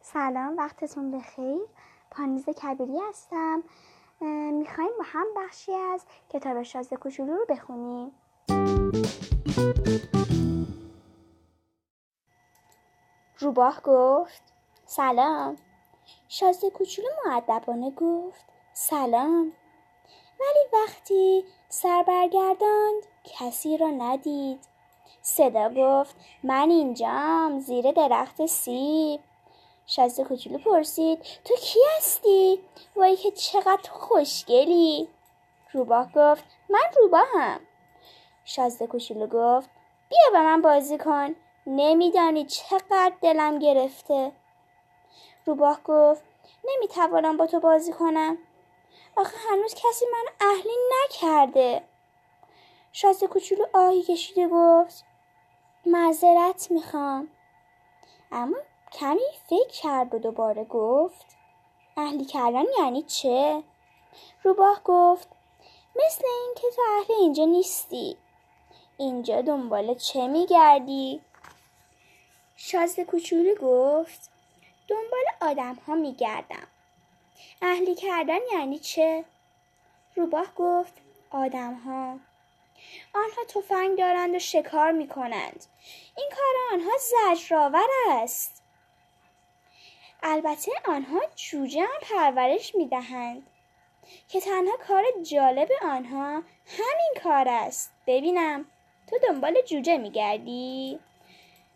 سلام وقتتون بخیر. پانیز کبیری هستم. می‌خوایم با هم بخشی از کتاب شازده کوچولو رو بخونیم. روباه گفت سلام. شازده کوچولو معدبانه گفت سلام. ولی وقتی سر برگرداند کسی را ندید. صدا گفت من اینجام زیر درخت سیب. شازده کوچولو پرسید تو کی هستی؟ وای که چقدر خوشگلی. روباه گفت من روباهم. شازده کوچولو گفت بیا به من بازی کن. نمیدانی چقدر دلم گرفته. روباه گفت نمی‌توانم با تو بازی کنم. آخه هنوز کسی من اهلی نکرده. شازده کوچولو آهی کشیده گفت معذرت می‌خوام اما کمی فکر کرد و دوباره گفت اهلی کردن یعنی چه؟ روباه گفت مثل این که تو اهل اینجا نیستی اینجا دنبال چه میگردی؟ شازده کوچولو گفت دنبال آدم ها میگردم اهلی کردن یعنی چه؟ روباه گفت آدم ها آنها تفنگ دارند و شکار می کنند. این کار آنها زجرآور است. البته آنها جوجه هم پرورش می دهند که تنها کار جالب آنها همین کار است. ببینم تو دنبال جوجه می گردی؟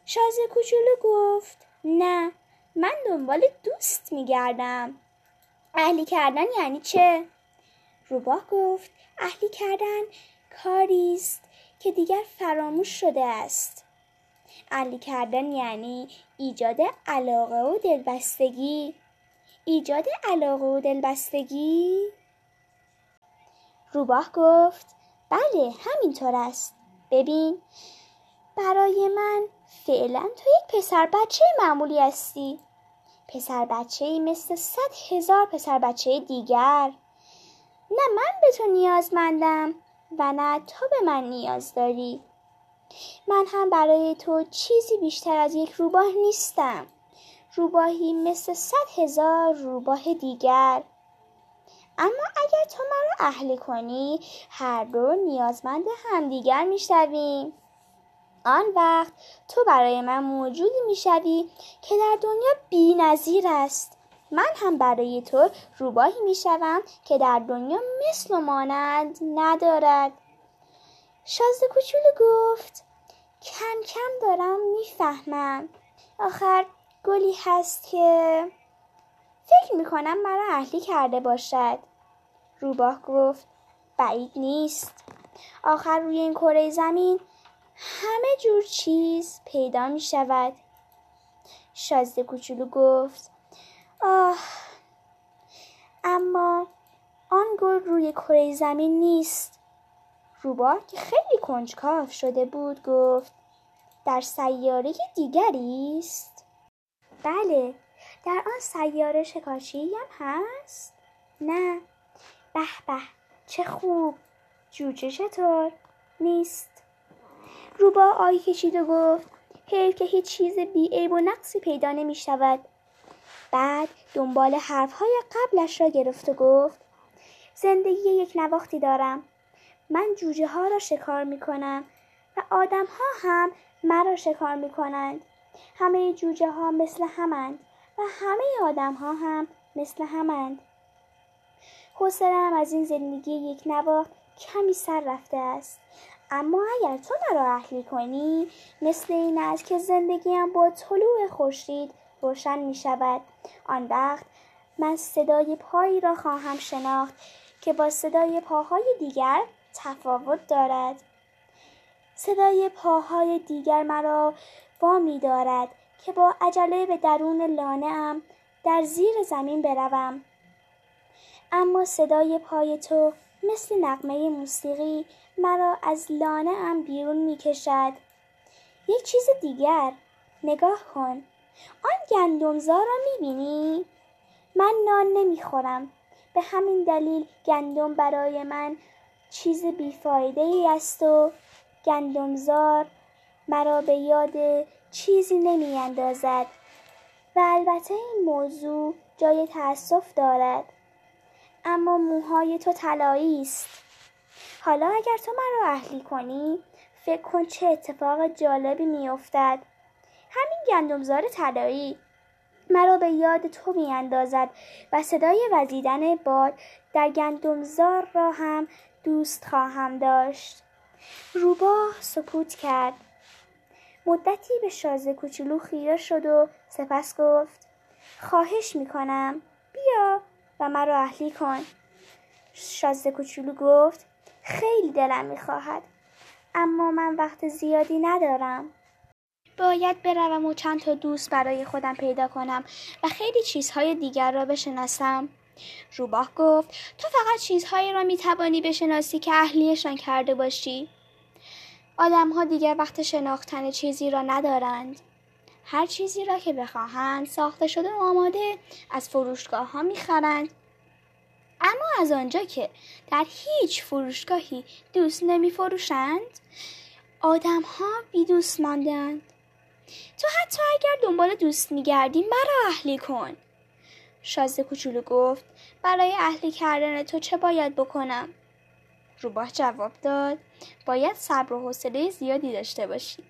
شازه کوچولو گفت نه من دنبال دوست می گردم. اهلی کردن یعنی چه؟ روباه گفت اهلی کردن کاری است که دیگر فراموش شده است. علی کردن یعنی ایجاد علاقه و دلبستگی. ایجاد علاقه و دلبستگی. روباه گفت بله همینطور است. ببین برای من فعلا تو یک پسر بچه معمولی هستی. پسر بچه مثل صد هزار پسر بچه دیگر. نه من به تو نیازمندم. و نه تو به من نیاز داری. من هم برای تو چیزی بیشتر از یک روباه نیستم. روباهی مثل صد هزار روباه دیگر. اما اگر تو مرا اهل کنی هر دو نیازمند همدیگر می‌شویم. آن وقت تو برای من موجودی می‌شوی که در دنیا بی نظیر است. من هم برای تو روباهی می‌شوم که در دنیا مثل و مانند ندارد. شازده کوچولو گفت کم کم دارم می‌فهمم. آخر گلی هست که فکر می‌کنم مرا اهلی کرده باشد. روباه گفت بعید نیست. آخر روی این کره زمین همه جور چیز پیدا می شود شازده کوچولو گفت آه. اما آن گل روی کره زمین نیست. روباه که خیلی کنجکاو شده بود گفت در سیاره دیگری است. بله در آن سیاره شکارچی هم هست. نه. به به چه خوب. جوجه چطور؟ نیست. روبا آی کشید و گفت حیف که هیچ چیز بیعیب و نقصی پیدا نمی شود بعد دنبال حرفهای قبلش را گرفت و گفت زندگی یک نواختی دارم. من جوجه ها را شکار می کنم و آدم ها هم مرا شکار می کنند همه جوجه ها مثل همند و همه آدم ها هم مثل همند. حسرم از این زندگی یک نواخت کمی سر رفته است. اما اگر تو مرا اهلی کنی مثل این است که زندگیم با طلوع خورشید روشن می شود آن وقت من صدای پایی را خواهم شناخت که با صدای پاهای دیگر تفاوت دارد. صدای پاهای دیگر مرا می دارد که با عجله به درون لانه ام در زیر زمین بروم. اما صدای پای تو مثل نقمه موسیقی مرا از لانه ام بیرون می کشد یک چیز دیگر نگاه کن. آن گندمزار را می بینی؟ من نان نمی خورم به همین دلیل گندم برای من چیز بیفایده ای است و گندمزار مرا به یاد چیزی نمی اندازد و البته این موضوع جای تأسف دارد. اما موهای تو طلایی است. حالا اگر تو مرا اهلی کنی فکر کن چه اتفاق جالبی میافتد. همین گندمزار طلایی مرا به یاد تو میاندازد و صدای وزیدن باد در گندمزار را هم دوست خواهم داشت. روباه سکوت کرد. مدتی به شازه کوچولو خیره شد و سپس گفت خواهش می‌کنم بیا و مرا اهلی کن. شازده کوچولو گفت خیلی دلم می‌خواهد اما من وقت زیادی ندارم. باید بروم و چند تا دوست برای خودم پیدا کنم و خیلی چیزهای دیگر را بشناسم. روباه گفت تو فقط چیزهایی را می‌توانی بشناسی که اهلیشان کرده باشی. آدمها دیگر وقت شناختن چیزی را ندارند. هر چیزی را که بخواهند ساخته شده و آماده از فروشگاه ها می‌خرند. اما از آنجا که در هیچ فروشگاهی دوست نمی فروشند آدم ها بی دوست ماندند تو حتی اگر دنبال دوست میگردی مرا اهلی کن. شازده کوچولو گفت برای اهلی کردن تو چه باید بکنم؟ روباه جواب داد باید صبر و حوصله زیادی داشته باشی.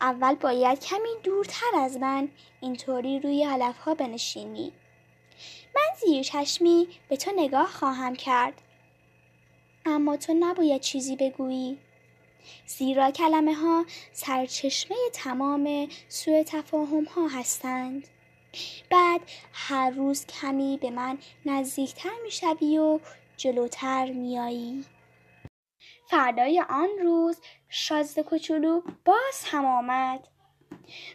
اول باید کمی دورتر از من اینطوری روی علف ها بنشینی. من زیر چشمی به تو نگاه خواهم کرد. اما تو نباید چیزی بگویی. زیرا کلمه ها سرچشمه تمام سوء تفاهم ها هستند. بعد هر روز کمی به من نزدیکتر می‌شوی و جلوتر میایی فردای آن روز شازده کوچولو باز هم آمد.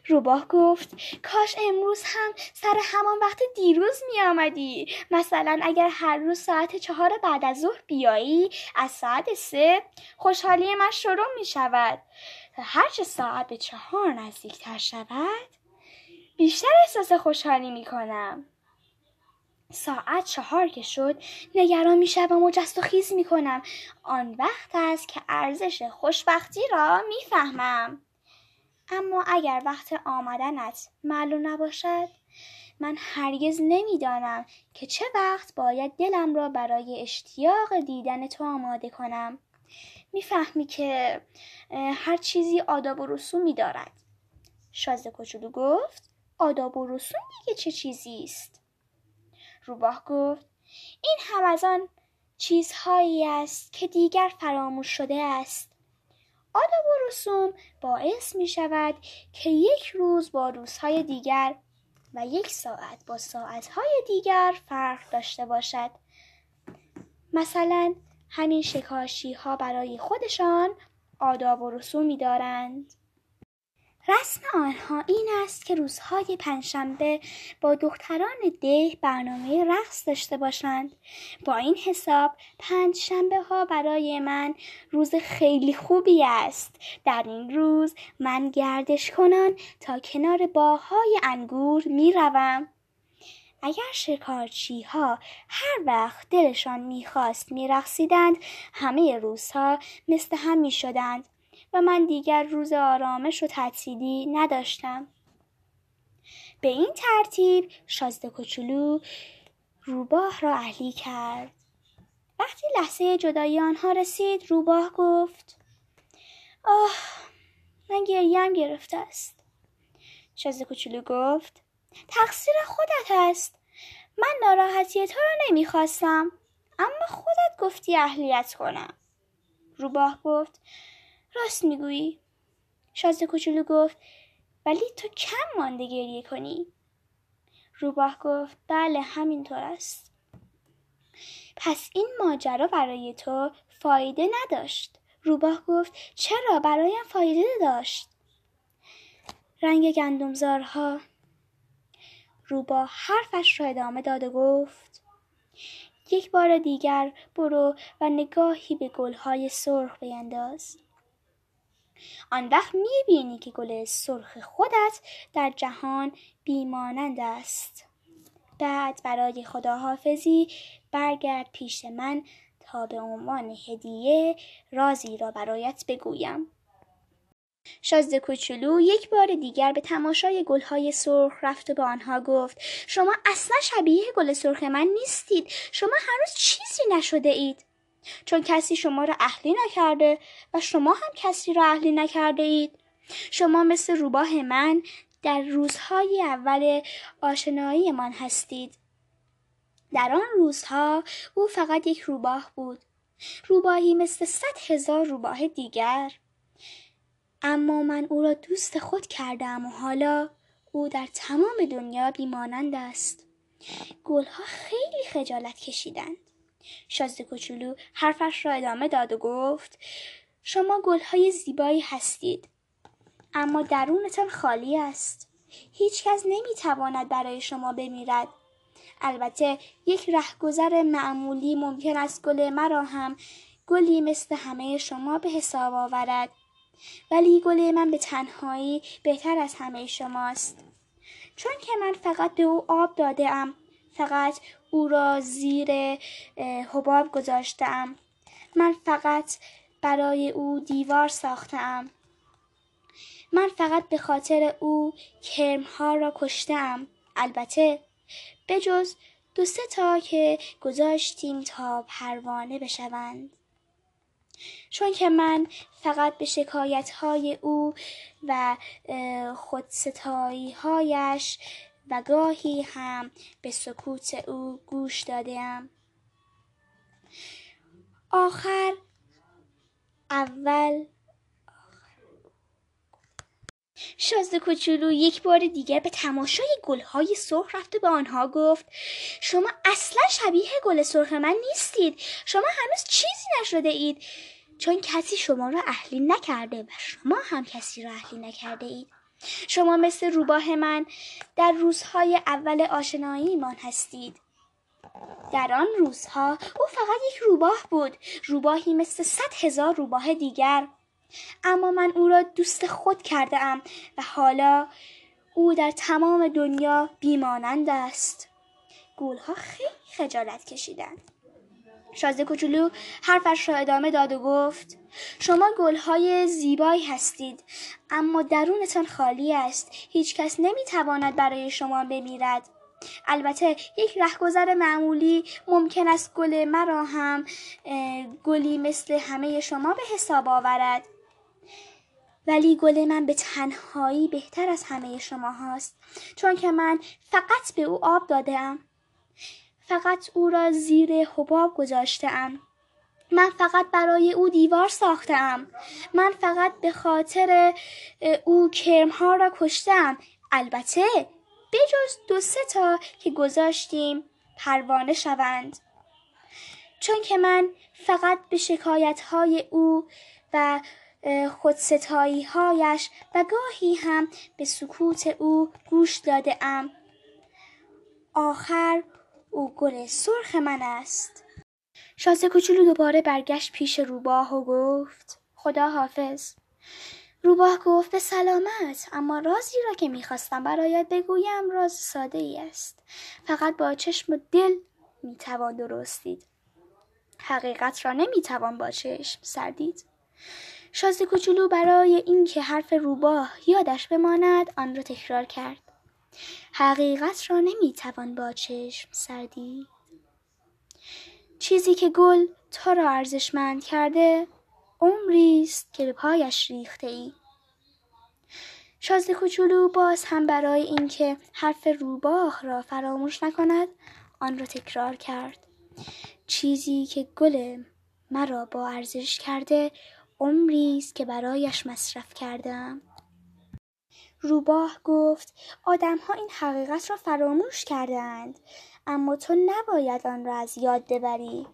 روباه گفت کاش امروز هم سر همان وقت دیروز می آمدی مثلا اگر هر روز ساعت چهار بعد از ظهر بیایی از ساعت سه خوشحالی من شروع می شود هرچه ساعت به چهار نزدیکتر شود بیشتر احساس خوشحالی می کنم ساعت چهار که شد نگران می شدم و جست و خیز می کنم آن وقت است که ارزش خوشبختی را می فهمم. اما اگر وقت آمدنت معلوم نباشد من هرگز نمی‌دانم که چه وقت باید دلم را برای اشتیاق دیدن تو آماده کنم. می‌فهمی که هر چیزی آداب و رسومی دارد شازده کوچولو گفت آداب و رسوم دیگه چه چیزی است؟ روباه گفت این هم از آن چیزهایی است که دیگر فراموش شده است. آداب و رسوم باعث می شود که یک روز با روزهای دیگر و یک ساعت با ساعتهای دیگر فرق داشته باشد. مثلا همین شکاشی ها برای خودشان آداب و رسومی دارند. رسم آنها این است که روزهای پنجشنبه با دختران ده برنامه رقص داشته باشند. با این حساب پنجشنبه ها برای من روز خیلی خوبی است. در این روز من گردش کنان تا کنار باهای انگور می روم. اگر شکارچی ها هر وقت دلشان می‌خواست میرقصیدند همه روزها مثل هم می‌شدند و من دیگر روز آرامش و تعطیلی نداشتم. به این ترتیب شازده کوچولو روباه را اهلی کرد. وقتی لحظه جدایی آنها رسید روباه گفت آه من گریم گرفته است. شازده کوچولو گفت تقصیر خودت است. من ناراحتی تو را نمی‌خواستم اما خودت گفتی اهلیت کنم. روباه گفت راست می‌گویی؟ شازده کوچولو گفت ولی تو کم مانده گریه کنی؟ روباه گفت بله همینطور است. پس این ماجرا برای تو فایده نداشت. روباه گفت چرا؟ برایم فایده داشت رنگ گندمزارها. روباه حرفش را ادامه داد و گفت یک بار دیگر برو و نگاهی به گلهای سرخ بینداز. آن وقت می‌بینی که گل سرخ خودت در جهان بیمانند است. بعد برای خداحافظی برگرد پیش من تا به عنوان هدیه رازی را برایت بگویم. شازده کوچولو یک بار دیگر به تماشای گلهای سرخ رفت و به آنها گفت شما اصلا شبیه گل سرخ من نیستید. شما هنوز چیزی نشده اید. چون کسی شما را اهلی نکرده و شما هم کسی را اهلی نکرده اید شما مثل روباه من در روزهای اول آشناییمان هستید. در آن روزها او فقط یک روباه بود. روباهی مثل صد هزار روباه دیگر. اما من او را دوست خود کردم و حالا او در تمام دنیا بیمانند است. گلها خیلی خجالت کشیدند. شازده کوچولو حرفش را ادامه داد و گفت شما گلهای زیبایی هستید اما درونتان خالی است. هیچکس نمی‌تواند برای شما بمیرد. البته یک رهگذر معمولی ممکن است گل مرا هم گلی مثل همه شما به حساب آورد. ولی گل من به تنهایی بهتر از همه شماست. چون که من فقط به او آب داده ام فقط او را زیر حباب گذاشتم من فقط برای او دیوار ساختم من فقط به خاطر او کرمها را کشتم البته بجز دو سه تا که گذاشتیم تا پروانه بشوند. چون که من فقط به شکایت های او و خودستایی هایش و گاهی هم به سکوت او گوش دادم آخر اول شازده کوچولو یک بار دیگر به تماشای گلهای سرخ رفت و به آنها گفت شما اصلا شبیه گل سرخ من نیستید. شما هنوز چیزی نشده اید. چون کسی شما را اهلی نکرده و شما هم کسی را اهلی نکرده اید. شما مثل روباه من در روزهای اول آشناییمان هستید. در آن روزها او فقط یک روباه بود روباهی مثل صد هزار روباه دیگر. اما من او را دوست خود کرده ام و حالا او در تمام دنیا بیمانند است. گولها خیلی خجالت کشیدند. شازده کوچولو حرفش را ادامه داد و گفت شما گلهای زیبایی هستید اما درونتان خالی است. هیچ کس نمی‌تواند برای شما بمیرد. البته یک رهگذر معمولی ممکن است گل مرا هم گلی مثل همه شما به حساب آورد. ولی گل من به تنهایی بهتر از همه شما هاست چون که من فقط به او آب دادم فقط او را زیر حباب گذاشتم من فقط برای او دیوار ساختم من فقط به خاطر او کرمها را کشتم البته بجز دو سه تا که گذاشتیم پروانه شوند. چون که من فقط به شکایت های او و خودستایی هایش و گاهی هم به سکوت او گوش داده ام آخر او گل سرخ من است. شازه کوچولو دوباره برگشت پیش روباه و گفت خدا حافظ. روباه گفت به سلامت اما رازی را که می‌خواستم برایت بگویم راز ساده ای است. فقط با چشم و دل می‌توان درستید حقیقت را نمی‌توان با چشم سردید. شازده کوچولو برای اینکه حرف روباه یادش بماند آن را تکرار کرد. حقیقت را نمی‌توان با چشم سردید چیزی که گل تو را ارزشمند کرده عمری است که به پایش ریخته ای شازده کوچولو باز هم برای اینکه حرف روباه را فراموش نکند آن را تکرار کرد. چیزی که گل مرا با ارزش کرده عمری است که برایش مصرف کردم روباه گفت آدمها این حقیقت را فراموش کردند اما تو نباید آن را از یاد ببری.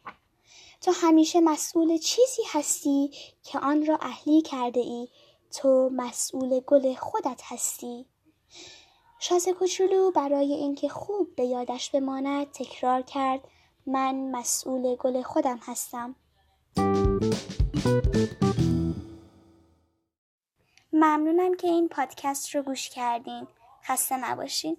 تو همیشه مسئول چیزی هستی که آن را اهلی کرده ای تو مسئول گل خودت هستی. شازه کوچولو برای اینکه خوب به یادش بماند تکرار کرد من مسئول گل خودم هستم. ممنونم که این پادکست رو گوش کردین. خسته نباشین.